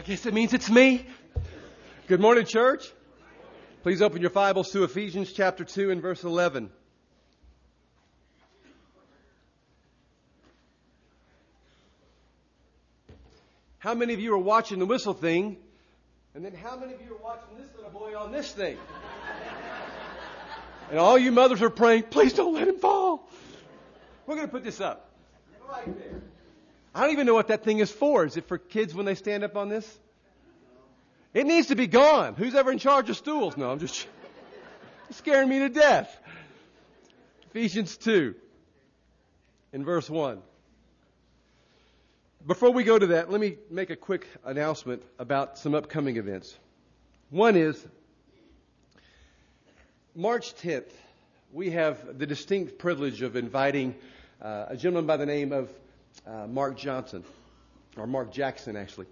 I guess it means it's me. Good morning, church. Please open your Bibles to Ephesians chapter 2 and verse 11. How many of you are watching the whistle thing? And then how many of you are watching this little boy on this thing? and all you mothers are praying, please don't let him fall. We're going to put this up. Right there. I don't even know what that thing is for. Is it for kids when they stand up on this? It needs to be gone. Who's ever in charge of stools? No, I'm just scaring me to death. Ephesians 2 in verse 1. Before we go to that, let me make a quick announcement about some upcoming events. One is March 10th, we have the distinct privilege of inviting uh, a gentleman by the name of uh, Mark Johnson, or Mark Jackson, actually.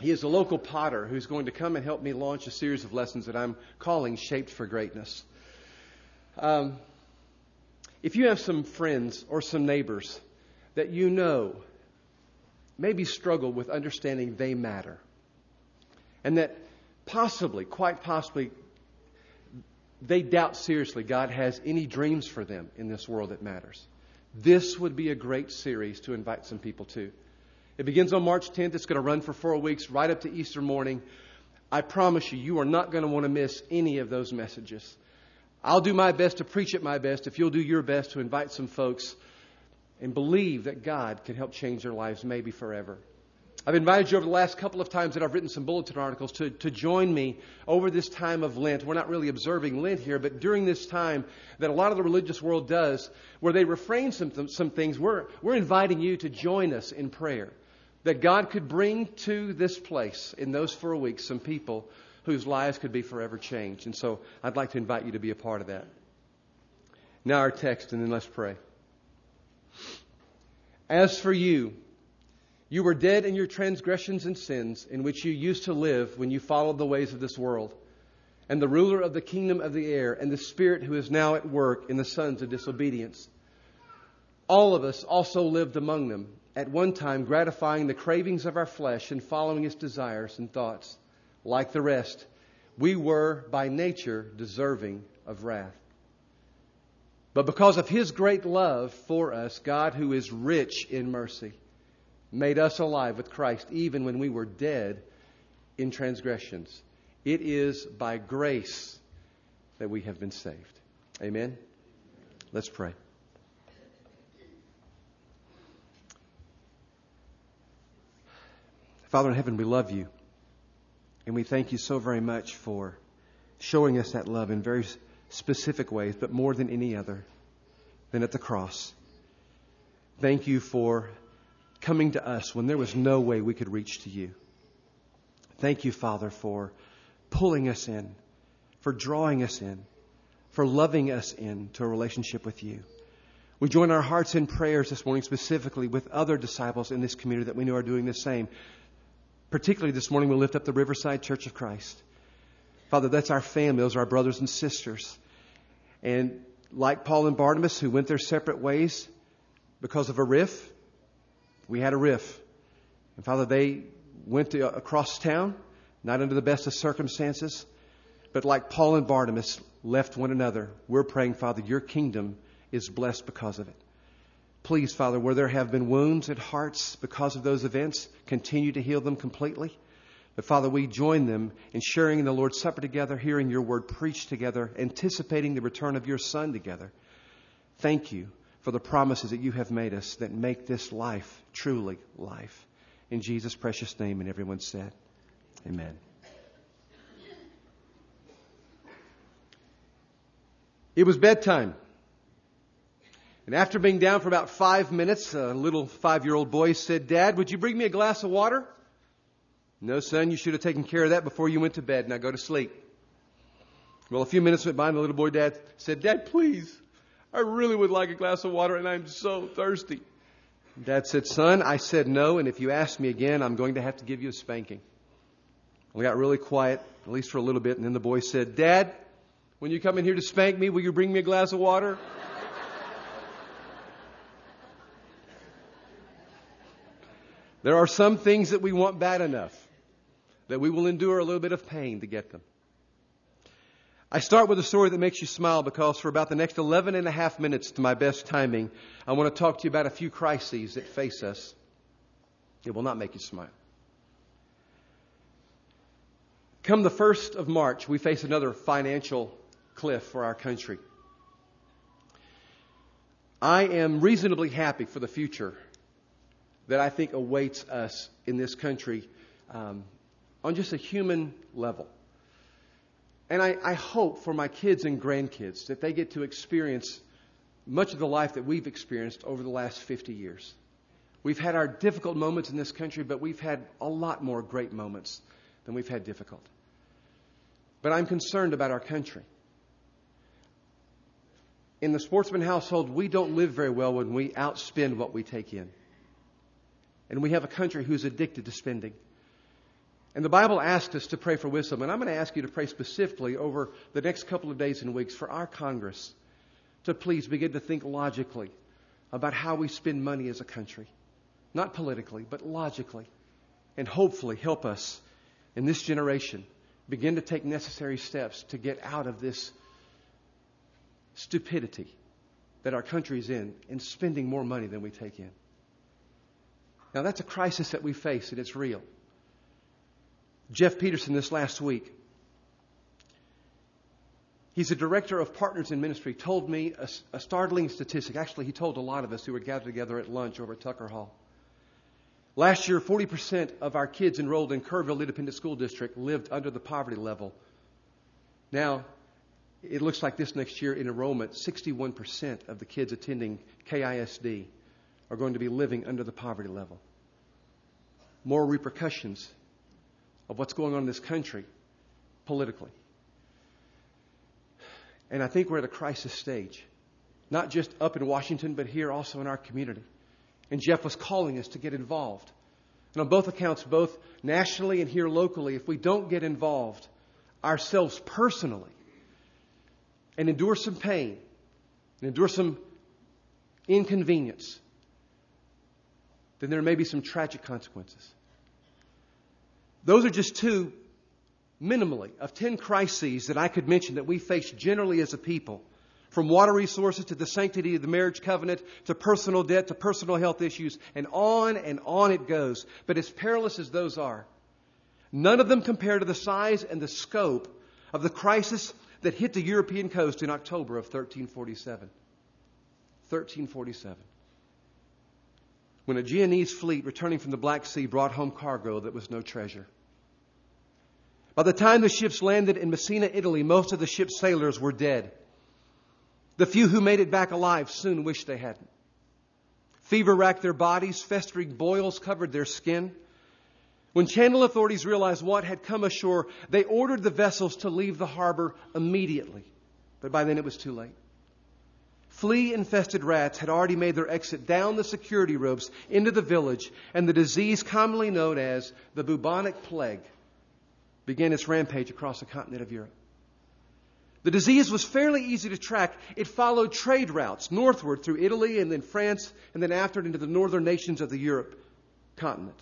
He is a local potter who's going to come and help me launch a series of lessons that I'm calling Shaped for Greatness. Um, if you have some friends or some neighbors that you know maybe struggle with understanding they matter, and that possibly, quite possibly, they doubt seriously God has any dreams for them in this world that matters. This would be a great series to invite some people to. It begins on March 10th. It's going to run for four weeks, right up to Easter morning. I promise you, you are not going to want to miss any of those messages. I'll do my best to preach at my best if you'll do your best to invite some folks and believe that God can help change their lives maybe forever. I've invited you over the last couple of times that I've written some bulletin articles to, to join me over this time of Lent. We're not really observing Lent here, but during this time that a lot of the religious world does, where they refrain some, some things, we're, we're inviting you to join us in prayer. That God could bring to this place in those four weeks some people whose lives could be forever changed. And so I'd like to invite you to be a part of that. Now our text, and then let's pray. As for you, you were dead in your transgressions and sins in which you used to live when you followed the ways of this world, and the ruler of the kingdom of the air, and the spirit who is now at work in the sons of disobedience. All of us also lived among them, at one time gratifying the cravings of our flesh and following its desires and thoughts. Like the rest, we were by nature deserving of wrath. But because of his great love for us, God, who is rich in mercy, made us alive with Christ even when we were dead in transgressions. It is by grace that we have been saved. Amen? Let's pray. Father in heaven, we love you. And we thank you so very much for showing us that love in very specific ways, but more than any other than at the cross. Thank you for coming to us when there was no way we could reach to you. Thank you, Father, for pulling us in, for drawing us in, for loving us into a relationship with you. We join our hearts in prayers this morning specifically with other disciples in this community that we know are doing the same. Particularly this morning, we lift up the Riverside Church of Christ. Father, that's our family. Those are our brothers and sisters. And like Paul and Barnabas, who went their separate ways because of a riff, we had a riff. And Father, they went to, across town, not under the best of circumstances, but like Paul and Barnabas left one another. We're praying, Father, your kingdom is blessed because of it. Please, Father, where there have been wounds at hearts because of those events, continue to heal them completely. But Father, we join them in sharing in the Lord's Supper together, hearing your word preached together, anticipating the return of your Son together. Thank you for the promises that you have made us that make this life truly life. In Jesus' precious name, and everyone said, Amen. It was bedtime. And after being down for about five minutes, a little five year old boy said, Dad, would you bring me a glass of water? No, son, you should have taken care of that before you went to bed. Now go to sleep. Well, a few minutes went by, and the little boy dad said, Dad, please, I really would like a glass of water, and I'm so thirsty. Dad said, Son, I said no, and if you ask me again, I'm going to have to give you a spanking. We got really quiet, at least for a little bit, and then the boy said, Dad, when you come in here to spank me, will you bring me a glass of water? There are some things that we want bad enough that we will endure a little bit of pain to get them. I start with a story that makes you smile because for about the next 11 and a half minutes to my best timing, I want to talk to you about a few crises that face us. It will not make you smile. Come the 1st of March, we face another financial cliff for our country. I am reasonably happy for the future that I think awaits us in this country um, on just a human level. And I, I hope for my kids and grandkids that they get to experience much of the life that we've experienced over the last 50 years. We've had our difficult moments in this country, but we've had a lot more great moments than we've had difficult. But I'm concerned about our country. In the sportsman household, we don't live very well when we outspend what we take in. And we have a country who's addicted to spending. And the Bible asks us to pray for wisdom. And I'm going to ask you to pray specifically over the next couple of days and weeks for our Congress to please begin to think logically about how we spend money as a country. Not politically, but logically. And hopefully help us in this generation begin to take necessary steps to get out of this stupidity that our country is in in spending more money than we take in. Now, that's a crisis that we face, and it's real. Jeff Peterson, this last week, he's a director of Partners in Ministry, told me a, a startling statistic. Actually, he told a lot of us who were gathered together at lunch over at Tucker Hall. Last year, 40% of our kids enrolled in Kerrville Independent School District lived under the poverty level. Now, it looks like this next year in enrollment, 61% of the kids attending KISD are going to be living under the poverty level. More repercussions of what's going on in this country politically. And I think we're at a crisis stage, not just up in Washington, but here also in our community. And Jeff was calling us to get involved. And on both accounts, both nationally and here locally, if we don't get involved ourselves personally and endure some pain and endure some inconvenience, then there may be some tragic consequences. Those are just two, minimally, of 10 crises that I could mention that we face generally as a people. From water resources to the sanctity of the marriage covenant to personal debt to personal health issues, and on and on it goes. But as perilous as those are, none of them compare to the size and the scope of the crisis that hit the European coast in October of 1347. 1347 when a Genoese fleet returning from the Black Sea brought home cargo that was no treasure. By the time the ships landed in Messina, Italy, most of the ship's sailors were dead. The few who made it back alive soon wished they hadn't. Fever racked their bodies, festering boils covered their skin. When Channel authorities realized what had come ashore, they ordered the vessels to leave the harbor immediately. But by then it was too late. Flea infested rats had already made their exit down the security ropes into the village, and the disease commonly known as the bubonic plague began its rampage across the continent of Europe. The disease was fairly easy to track. It followed trade routes northward through Italy and then France, and then after into the northern nations of the Europe continent.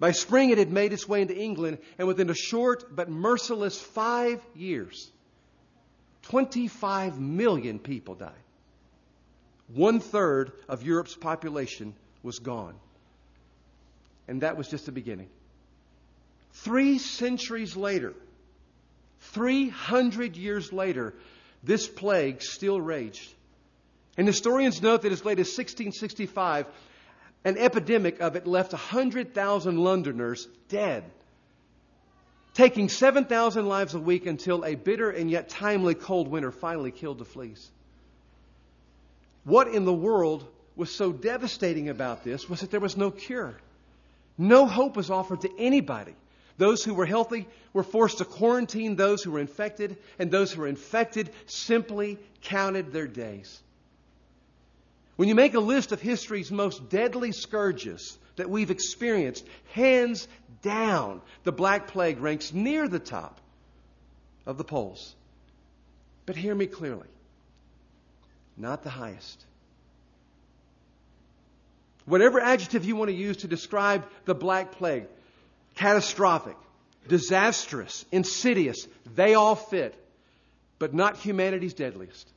By spring, it had made its way into England, and within a short but merciless five years, 25 million people died. One third of Europe's population was gone. And that was just the beginning. Three centuries later, 300 years later, this plague still raged. And historians note that as late as 1665, an epidemic of it left 100,000 Londoners dead, taking 7,000 lives a week until a bitter and yet timely cold winter finally killed the fleas. What in the world was so devastating about this was that there was no cure. No hope was offered to anybody. Those who were healthy were forced to quarantine those who were infected, and those who were infected simply counted their days. When you make a list of history's most deadly scourges that we've experienced, hands down, the Black Plague ranks near the top of the polls. But hear me clearly not the highest. Whatever adjective you want to use to describe the Black Plague, catastrophic, disastrous, insidious. They all fit, but not humanity's deadliest.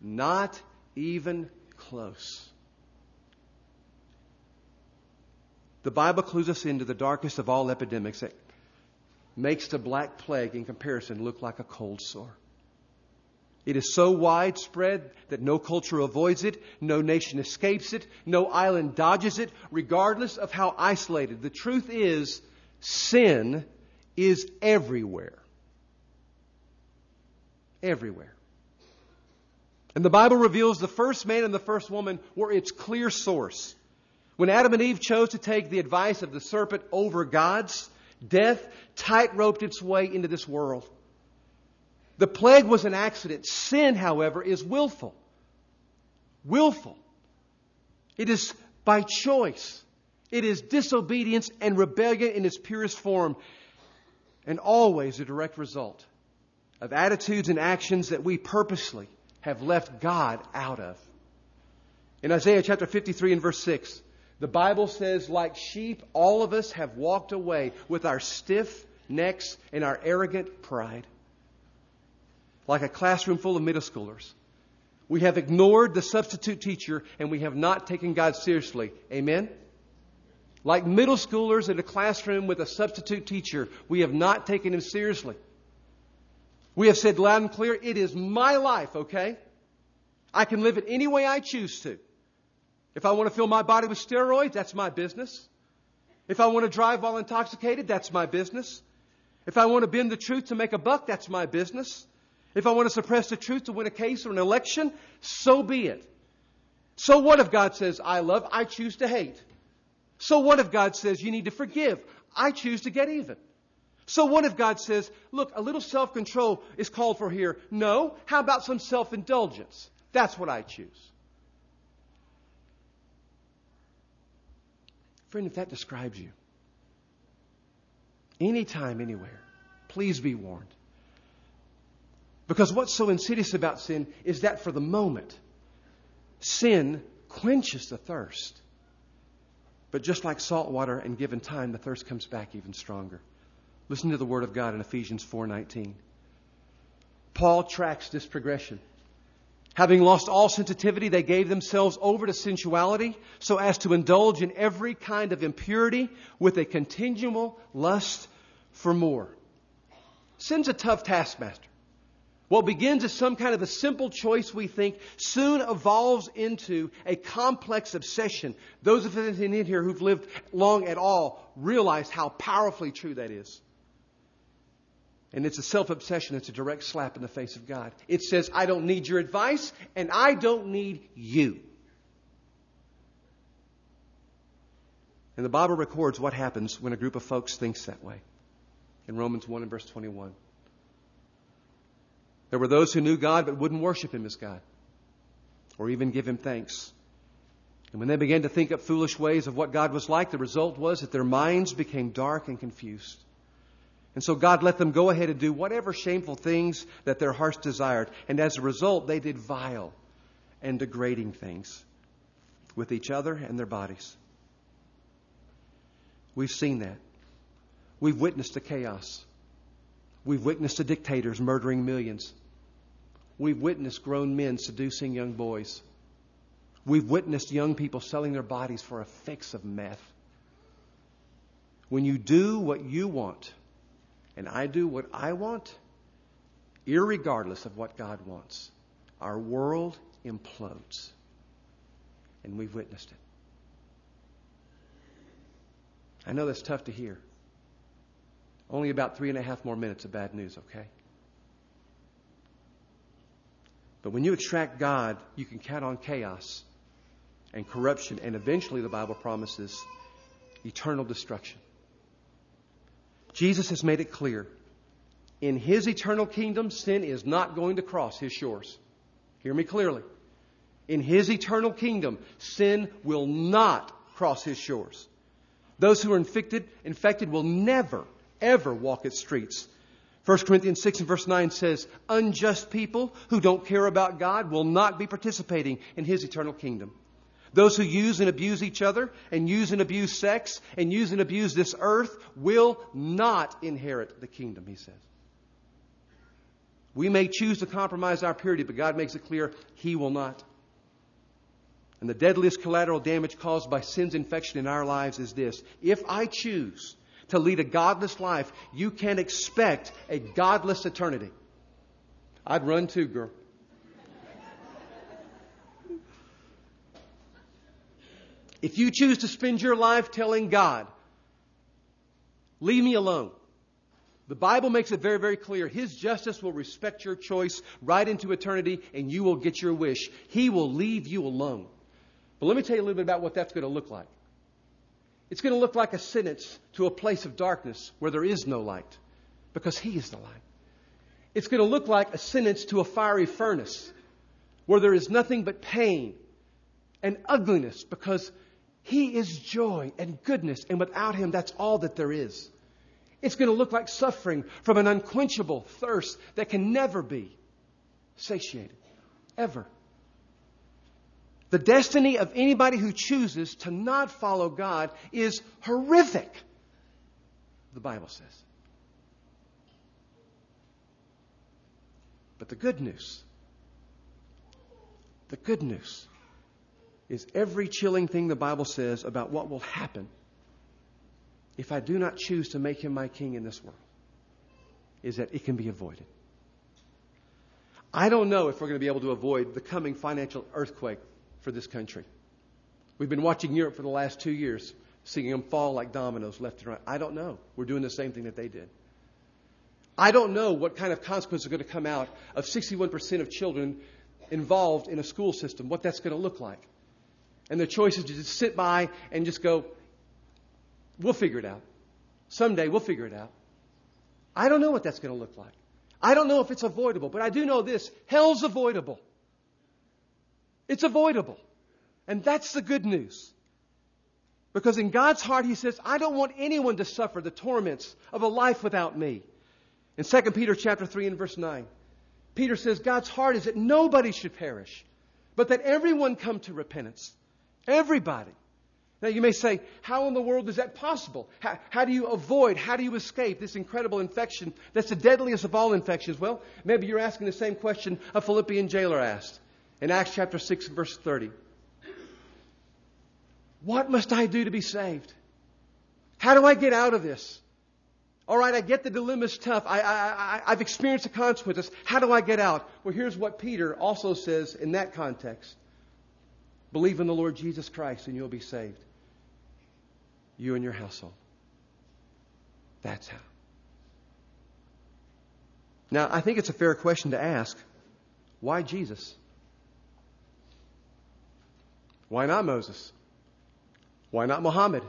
Not even close. The Bible clues us into the darkest of all epidemics that makes the Black Plague, in comparison, look like a cold sore. It is so widespread that no culture avoids it, no nation escapes it, no island dodges it, regardless of how isolated. The truth is, sin is everywhere. Everywhere. And the Bible reveals the first man and the first woman were its clear source. When Adam and Eve chose to take the advice of the serpent over God's, death tight-roped its way into this world. The plague was an accident. Sin, however, is willful. Willful. It is by choice. It is disobedience and rebellion in its purest form, and always a direct result of attitudes and actions that we purposely have left God out of. In Isaiah chapter 53 and verse 6, the Bible says, like sheep, all of us have walked away with our stiff necks and our arrogant pride. Like a classroom full of middle schoolers. We have ignored the substitute teacher and we have not taken God seriously. Amen? Like middle schoolers in a classroom with a substitute teacher, we have not taken him seriously. We have said loud and clear, it is my life, okay? I can live it any way I choose to. If I want to fill my body with steroids, that's my business. If I want to drive while intoxicated, that's my business. If I want to bend the truth to make a buck, that's my business. If I want to suppress the truth to win a case or an election, so be it. So what if God says, I love, I choose to hate? So what if God says, you need to forgive? I choose to get even. So what if God says, look, a little self control is called for here? No. How about some self indulgence? That's what I choose. Friend, if that describes you, anytime, anywhere, please be warned. Because what's so insidious about sin is that for the moment, sin quenches the thirst. But just like salt water and given time, the thirst comes back even stronger. Listen to the word of God in Ephesians 4:19. Paul tracks this progression. Having lost all sensitivity, they gave themselves over to sensuality so as to indulge in every kind of impurity with a continual lust for more. Sin's a tough taskmaster. What begins as some kind of a simple choice, we think, soon evolves into a complex obsession. Those of us in here who've lived long at all realize how powerfully true that is. And it's a self obsession. It's a direct slap in the face of God. It says, I don't need your advice, and I don't need you. And the Bible records what happens when a group of folks thinks that way. In Romans 1 and verse 21. There were those who knew God but wouldn't worship Him as God or even give Him thanks. And when they began to think up foolish ways of what God was like, the result was that their minds became dark and confused. And so God let them go ahead and do whatever shameful things that their hearts desired. And as a result, they did vile and degrading things with each other and their bodies. We've seen that. We've witnessed the chaos. We've witnessed the dictators murdering millions. We've witnessed grown men seducing young boys. We've witnessed young people selling their bodies for a fix of meth. When you do what you want, and I do what I want, irregardless of what God wants, our world implodes. And we've witnessed it. I know that's tough to hear. Only about three and a half more minutes of bad news, okay? But when you attract God, you can count on chaos and corruption, and eventually, the Bible promises eternal destruction. Jesus has made it clear. In his eternal kingdom, sin is not going to cross his shores. Hear me clearly. In his eternal kingdom, sin will not cross his shores. Those who are infected, infected will never, ever walk its streets. 1 Corinthians 6 and verse 9 says, unjust people who don't care about God will not be participating in his eternal kingdom. Those who use and abuse each other and use and abuse sex and use and abuse this earth will not inherit the kingdom, he says. We may choose to compromise our purity, but God makes it clear He will not. And the deadliest collateral damage caused by sin's infection in our lives is this. If I choose to lead a godless life, you can't expect a godless eternity. I'd run too, girl. If you choose to spend your life telling God, leave me alone, the Bible makes it very, very clear. His justice will respect your choice right into eternity, and you will get your wish. He will leave you alone. But let me tell you a little bit about what that's going to look like. It's going to look like a sentence to a place of darkness where there is no light, because He is the light. It's going to look like a sentence to a fiery furnace where there is nothing but pain and ugliness, because He is joy and goodness, and without Him, that's all that there is. It's going to look like suffering from an unquenchable thirst that can never be satiated. Ever. The destiny of anybody who chooses to not follow God is horrific, the Bible says. But the good news, the good news is every chilling thing the Bible says about what will happen if I do not choose to make him my king in this world is that it can be avoided. I don't know if we're going to be able to avoid the coming financial earthquake for this country. We've been watching Europe for the last two years, seeing them fall like dominoes left and right. I don't know. We're doing the same thing that they did. I don't know what kind of consequences are going to come out of 61% of children involved in a school system, what that's going to look like. And the choice is to just sit by and just go, We'll figure it out. Someday we'll figure it out. I don't know what that's going to look like. I don't know if it's avoidable, but I do know this hell's avoidable. It's avoidable. And that's the good news. Because in God's heart, He says, I don't want anyone to suffer the torments of a life without me. In 2 Peter chapter 3 and verse 9, Peter says, God's heart is that nobody should perish, but that everyone come to repentance. Everybody. Now, you may say, how in the world is that possible? How, how, do you avoid, how do you escape this incredible infection that's the deadliest of all infections? Well, maybe you're asking the same question a Philippian jailer asked in Acts chapter 6, verse 30. What must I do to be saved? How do I get out of this? All right, I get the dilemma's tough. I, I, I, have experienced the consequences. How do I get out? Well, here's what Peter also says in that context Believe in the Lord Jesus Christ and you'll be saved you and your household. That's how. Now, I think it's a fair question to ask why Jesus? Why not Moses? Why not Muhammad?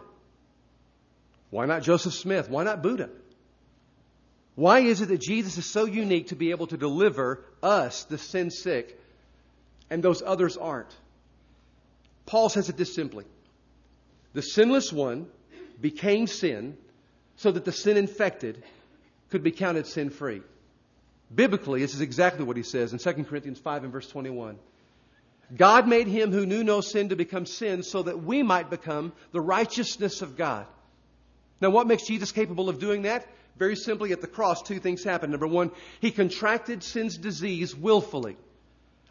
Why not Joseph Smith? Why not Buddha? Why is it that Jesus is so unique to be able to deliver us, the sin sick, and those others aren't? Paul says it this simply The sinless one became sin so that the sin infected could be counted sin free. Biblically, this is exactly what he says in 2 Corinthians 5 and verse 21. God made him who knew no sin to become sin so that we might become the righteousness of God. Now, what makes Jesus capable of doing that? Very simply, at the cross, two things happened. Number one, he contracted sin's disease willfully.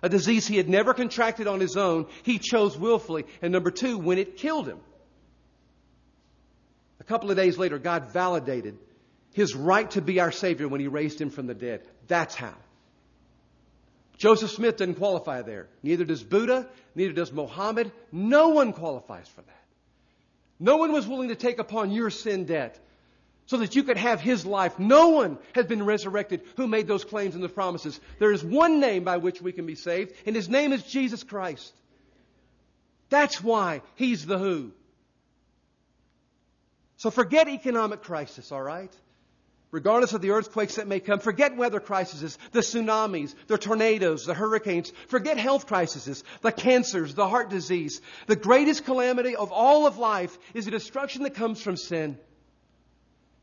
A disease he had never contracted on his own, he chose willfully. And number two, when it killed him, a couple of days later, God validated his right to be our Savior when he raised him from the dead. That's how. Joseph Smith didn't qualify there. Neither does Buddha, neither does Mohammed. No one qualifies for that. No one was willing to take upon your sin debt so that you could have his life. No one has been resurrected who made those claims and the promises. There is one name by which we can be saved, and his name is Jesus Christ. That's why he's the who. So forget economic crisis, all right? Regardless of the earthquakes that may come, forget weather crises, the tsunamis, the tornadoes, the hurricanes. Forget health crises, the cancers, the heart disease. The greatest calamity of all of life is the destruction that comes from sin.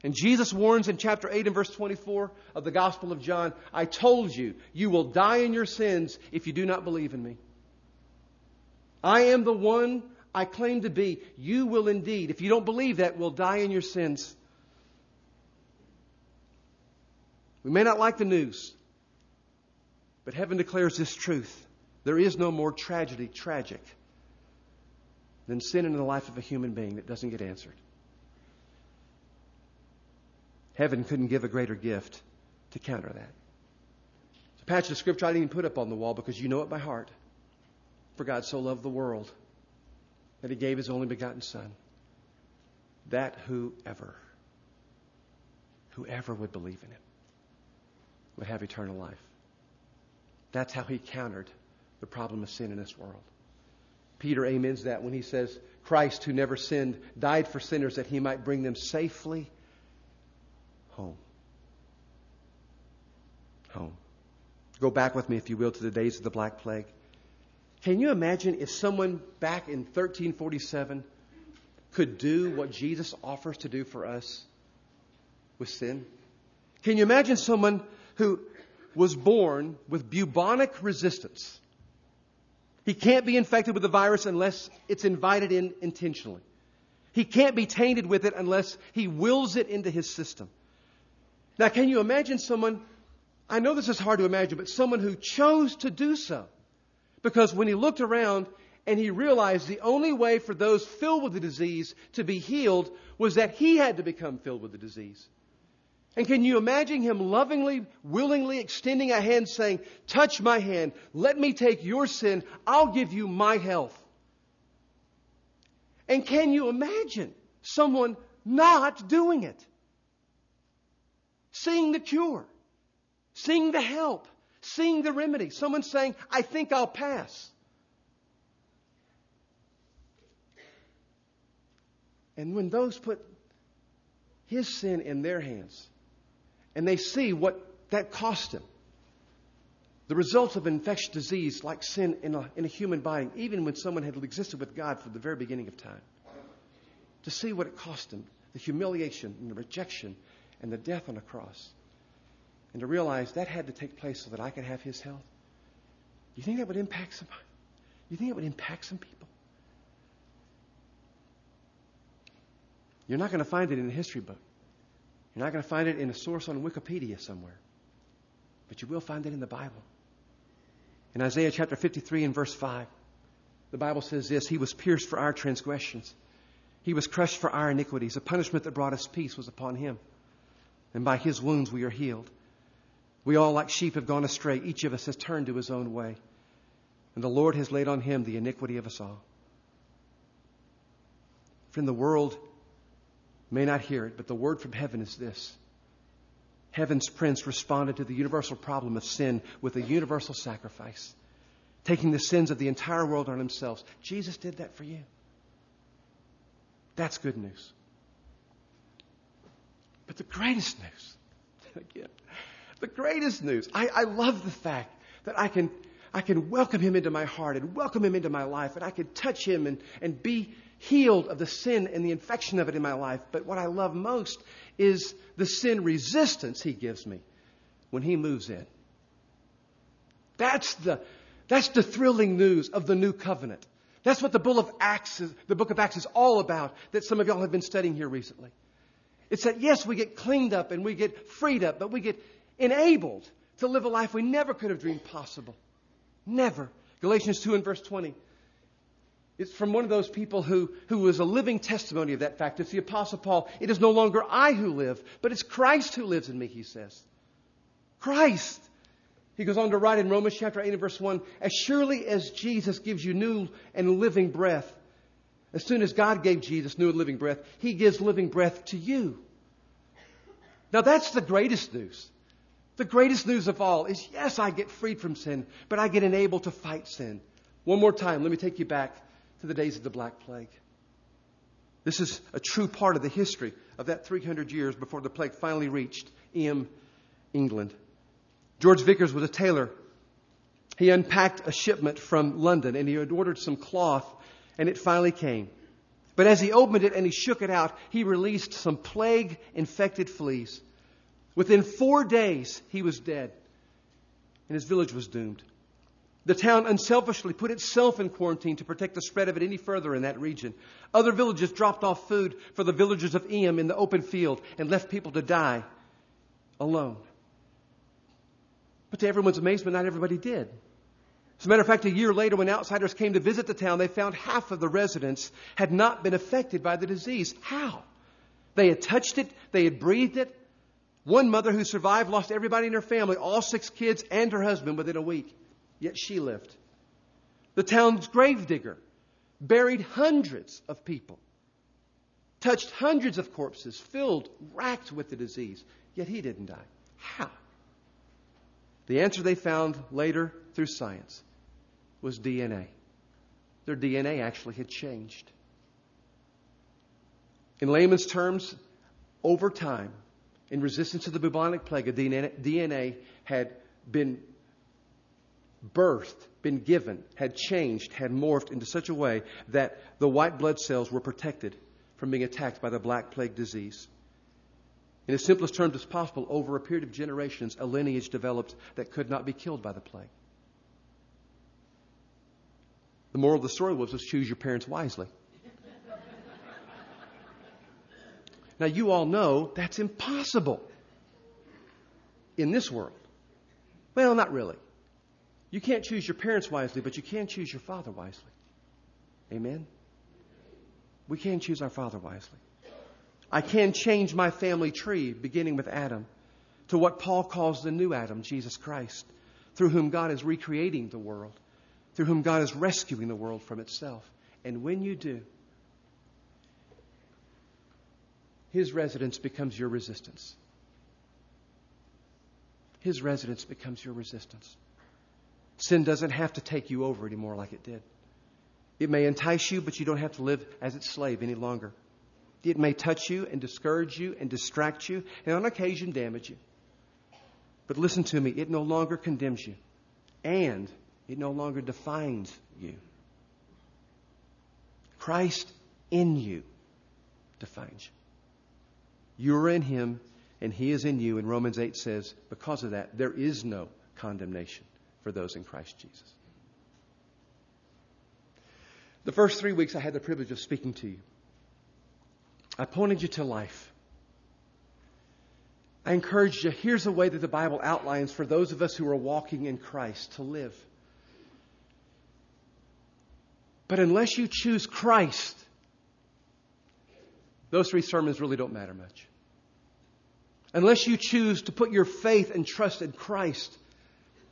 And Jesus warns in chapter 8 and verse 24 of the Gospel of John I told you, you will die in your sins if you do not believe in me. I am the one I claim to be. You will indeed, if you don't believe that, will die in your sins. We may not like the news, but heaven declares this truth. There is no more tragedy tragic than sin in the life of a human being that doesn't get answered. Heaven couldn't give a greater gift to counter that. It's a passage of scripture I didn't even put up on the wall because you know it by heart. For God so loved the world that he gave his only begotten Son, that whoever, whoever would believe in him would have eternal life. That's how he countered the problem of sin in this world. Peter amens that when he says, Christ, who never sinned, died for sinners that he might bring them safely home. Home. Go back with me, if you will, to the days of the Black Plague. Can you imagine if someone back in 1347 could do what Jesus offers to do for us with sin? Can you imagine someone who was born with bubonic resistance? He can't be infected with the virus unless it's invited in intentionally. He can't be tainted with it unless he wills it into his system. Now, can you imagine someone, I know this is hard to imagine, but someone who chose to do so? Because when he looked around and he realized the only way for those filled with the disease to be healed was that he had to become filled with the disease. And can you imagine him lovingly, willingly extending a hand saying, Touch my hand, let me take your sin, I'll give you my health. And can you imagine someone not doing it? Seeing the cure, seeing the help, seeing the remedy. Someone saying, I think I'll pass. And when those put his sin in their hands, and they see what that cost him. The results of infectious disease, like sin in a, in a human body, even when someone had existed with God from the very beginning of time. To see what it cost him the humiliation and the rejection and the death on a cross. And to realize that had to take place so that I could have his health. You think that would impact somebody? You think it would impact some people? You're not going to find it in a history book. You're not going to find it in a source on Wikipedia somewhere, but you will find it in the Bible. In Isaiah chapter 53 and verse 5, the Bible says this He was pierced for our transgressions, He was crushed for our iniquities. The punishment that brought us peace was upon Him, and by His wounds we are healed. We all, like sheep, have gone astray. Each of us has turned to his own way. And the Lord has laid on him the iniquity of us all. Friend, the world may not hear it, but the word from heaven is this. Heaven's prince responded to the universal problem of sin with a universal sacrifice, taking the sins of the entire world on himself. Jesus did that for you. That's good news. But the greatest news, again, the greatest news, I, I love the fact that I can, I can welcome him into my heart and welcome him into my life, and I can touch him and, and be healed of the sin and the infection of it in my life. But what I love most is the sin resistance he gives me when he moves in. That's the, that's the thrilling news of the new covenant. That's what the book of Acts is, the book of Acts is all about that some of y'all have been studying here recently. It's that yes, we get cleaned up and we get freed up, but we get enabled to live a life we never could have dreamed possible. Never. Galatians 2 and verse 20. It's from one of those people who, who was a living testimony of that fact. It's the Apostle Paul. It is no longer I who live, but it's Christ who lives in me, he says. Christ. He goes on to write in Romans chapter 8 and verse 1 As surely as Jesus gives you new and living breath, as soon as God gave Jesus new and living breath, he gives living breath to you. Now that's the greatest news. The greatest news of all is yes, I get freed from sin, but I get enabled to fight sin. One more time, let me take you back to the days of the Black Plague. This is a true part of the history of that 300 years before the plague finally reached Eyam, England. George Vickers was a tailor. He unpacked a shipment from London and he had ordered some cloth and it finally came. But as he opened it and he shook it out, he released some plague infected fleas. Within four days, he was dead and his village was doomed. The town unselfishly put itself in quarantine to protect the spread of it any further in that region. Other villages dropped off food for the villagers of Eyam in the open field and left people to die alone. But to everyone's amazement, not everybody did. As a matter of fact, a year later, when outsiders came to visit the town, they found half of the residents had not been affected by the disease. How? They had touched it, they had breathed it. One mother who survived lost everybody in her family, all six kids and her husband, within a week. Yet she lived. The town's gravedigger buried hundreds of people, touched hundreds of corpses, filled, racked with the disease. Yet he didn't die. How? The answer they found later through science was DNA. Their DNA actually had changed. In layman's terms, over time, in resistance to the bubonic plague, DNA had been birthed, been given, had changed, had morphed into such a way that the white blood cells were protected from being attacked by the black plague disease. In the simplest terms as possible, over a period of generations, a lineage developed that could not be killed by the plague. The moral of the story was, was choose your parents wisely. now, you all know that's impossible in this world. Well, not really. You can't choose your parents wisely, but you can choose your father wisely. Amen? We can choose our father wisely. I can change my family tree, beginning with Adam, to what Paul calls the new Adam, Jesus Christ, through whom God is recreating the world, through whom God is rescuing the world from itself. And when you do, his residence becomes your resistance. His residence becomes your resistance. Sin doesn't have to take you over anymore like it did. It may entice you, but you don't have to live as its slave any longer. It may touch you and discourage you and distract you and on occasion damage you. But listen to me, it no longer condemns you and it no longer defines you. Christ in you defines you. You're in him and he is in you. And Romans 8 says, because of that, there is no condemnation for those in Christ Jesus. The first three weeks, I had the privilege of speaking to you. I pointed you to life. I encouraged you, here's a way that the Bible outlines for those of us who are walking in Christ to live. But unless you choose Christ, those three sermons really don't matter much. Unless you choose to put your faith and trust in Christ,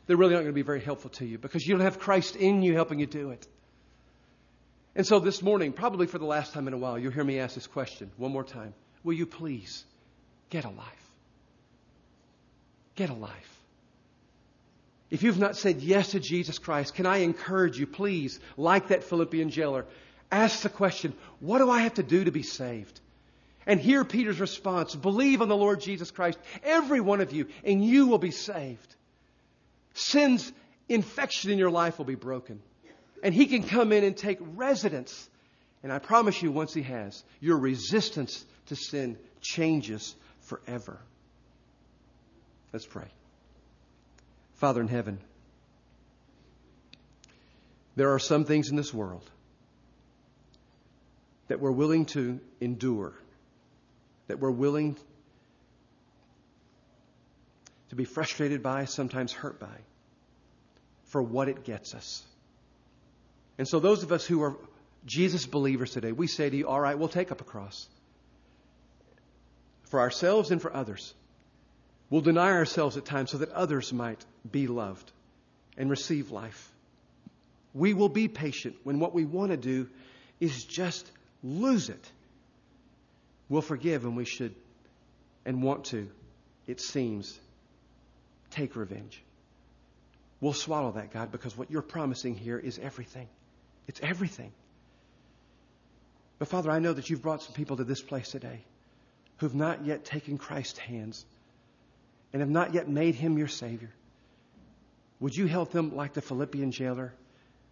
they're really not going to be very helpful to you because you don't have Christ in you helping you do it. And so this morning, probably for the last time in a while, you'll hear me ask this question one more time. Will you please get a life? Get a life. If you've not said yes to Jesus Christ, can I encourage you, please, like that Philippian jailer, ask the question, what do I have to do to be saved? And hear Peter's response believe on the Lord Jesus Christ, every one of you, and you will be saved. Sin's infection in your life will be broken. And He can come in and take residence. And I promise you, once He has, your resistance to sin changes forever. Let's pray. Father in heaven, there are some things in this world that we're willing to endure, that we're willing to be frustrated by, sometimes hurt by, for what it gets us. And so, those of us who are Jesus believers today, we say to you, all right, we'll take up a cross for ourselves and for others. We'll deny ourselves at times so that others might be loved and receive life. We will be patient when what we want to do is just lose it. We'll forgive when we should and want to, it seems, take revenge. We'll swallow that, God, because what you're promising here is everything. It's everything. But Father, I know that you've brought some people to this place today who've not yet taken Christ's hands and have not yet made him your Savior. Would you help them like the Philippian jailer,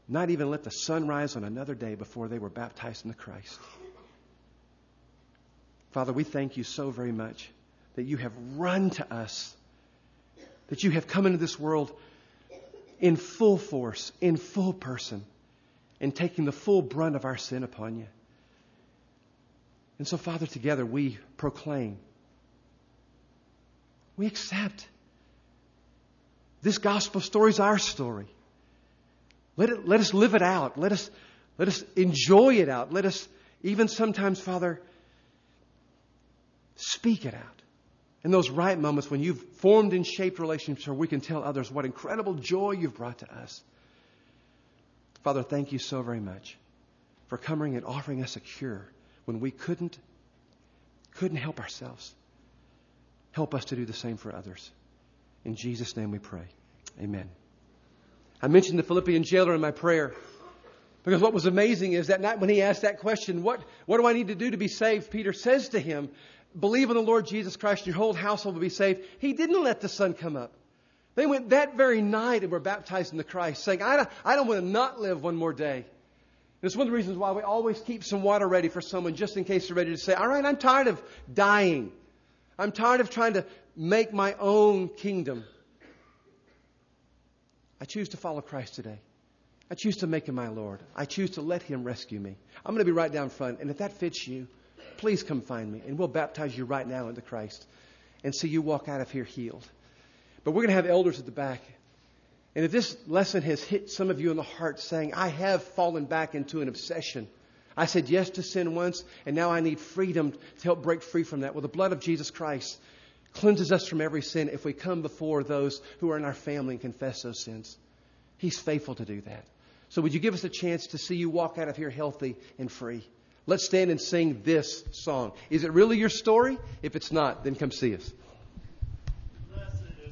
not even let the sun rise on another day before they were baptized into Christ? Father, we thank you so very much that you have run to us, that you have come into this world in full force, in full person, and taking the full brunt of our sin upon you. And so, Father, together we proclaim, we accept. This gospel story is our story. Let, it, let us live it out. Let us, let us enjoy it out. Let us even sometimes, Father, speak it out. In those right moments when you've formed and shaped relationships where we can tell others what incredible joy you've brought to us. Father, thank you so very much for coming and offering us a cure when we couldn't couldn't help ourselves. Help us to do the same for others. In Jesus' name we pray. Amen. I mentioned the Philippian jailer in my prayer because what was amazing is that night when he asked that question, what, what do I need to do to be saved? Peter says to him, Believe in the Lord Jesus Christ, your whole household will be saved. He didn't let the sun come up. They went that very night and were baptized into Christ, saying, I don't, I don't want to not live one more day. And it's one of the reasons why we always keep some water ready for someone just in case they're ready to say, All right, I'm tired of dying. I'm tired of trying to make my own kingdom. I choose to follow Christ today. I choose to make him my Lord. I choose to let him rescue me. I'm going to be right down front. And if that fits you, please come find me. And we'll baptize you right now into Christ and see you walk out of here healed. But we're going to have elders at the back. And if this lesson has hit some of you in the heart saying, I have fallen back into an obsession. I said yes to sin once, and now I need freedom to help break free from that. Well, the blood of Jesus Christ cleanses us from every sin if we come before those who are in our family and confess those sins. He's faithful to do that. So would you give us a chance to see you walk out of here healthy and free? Let's stand and sing this song. Is it really your story? If it's not, then come see us.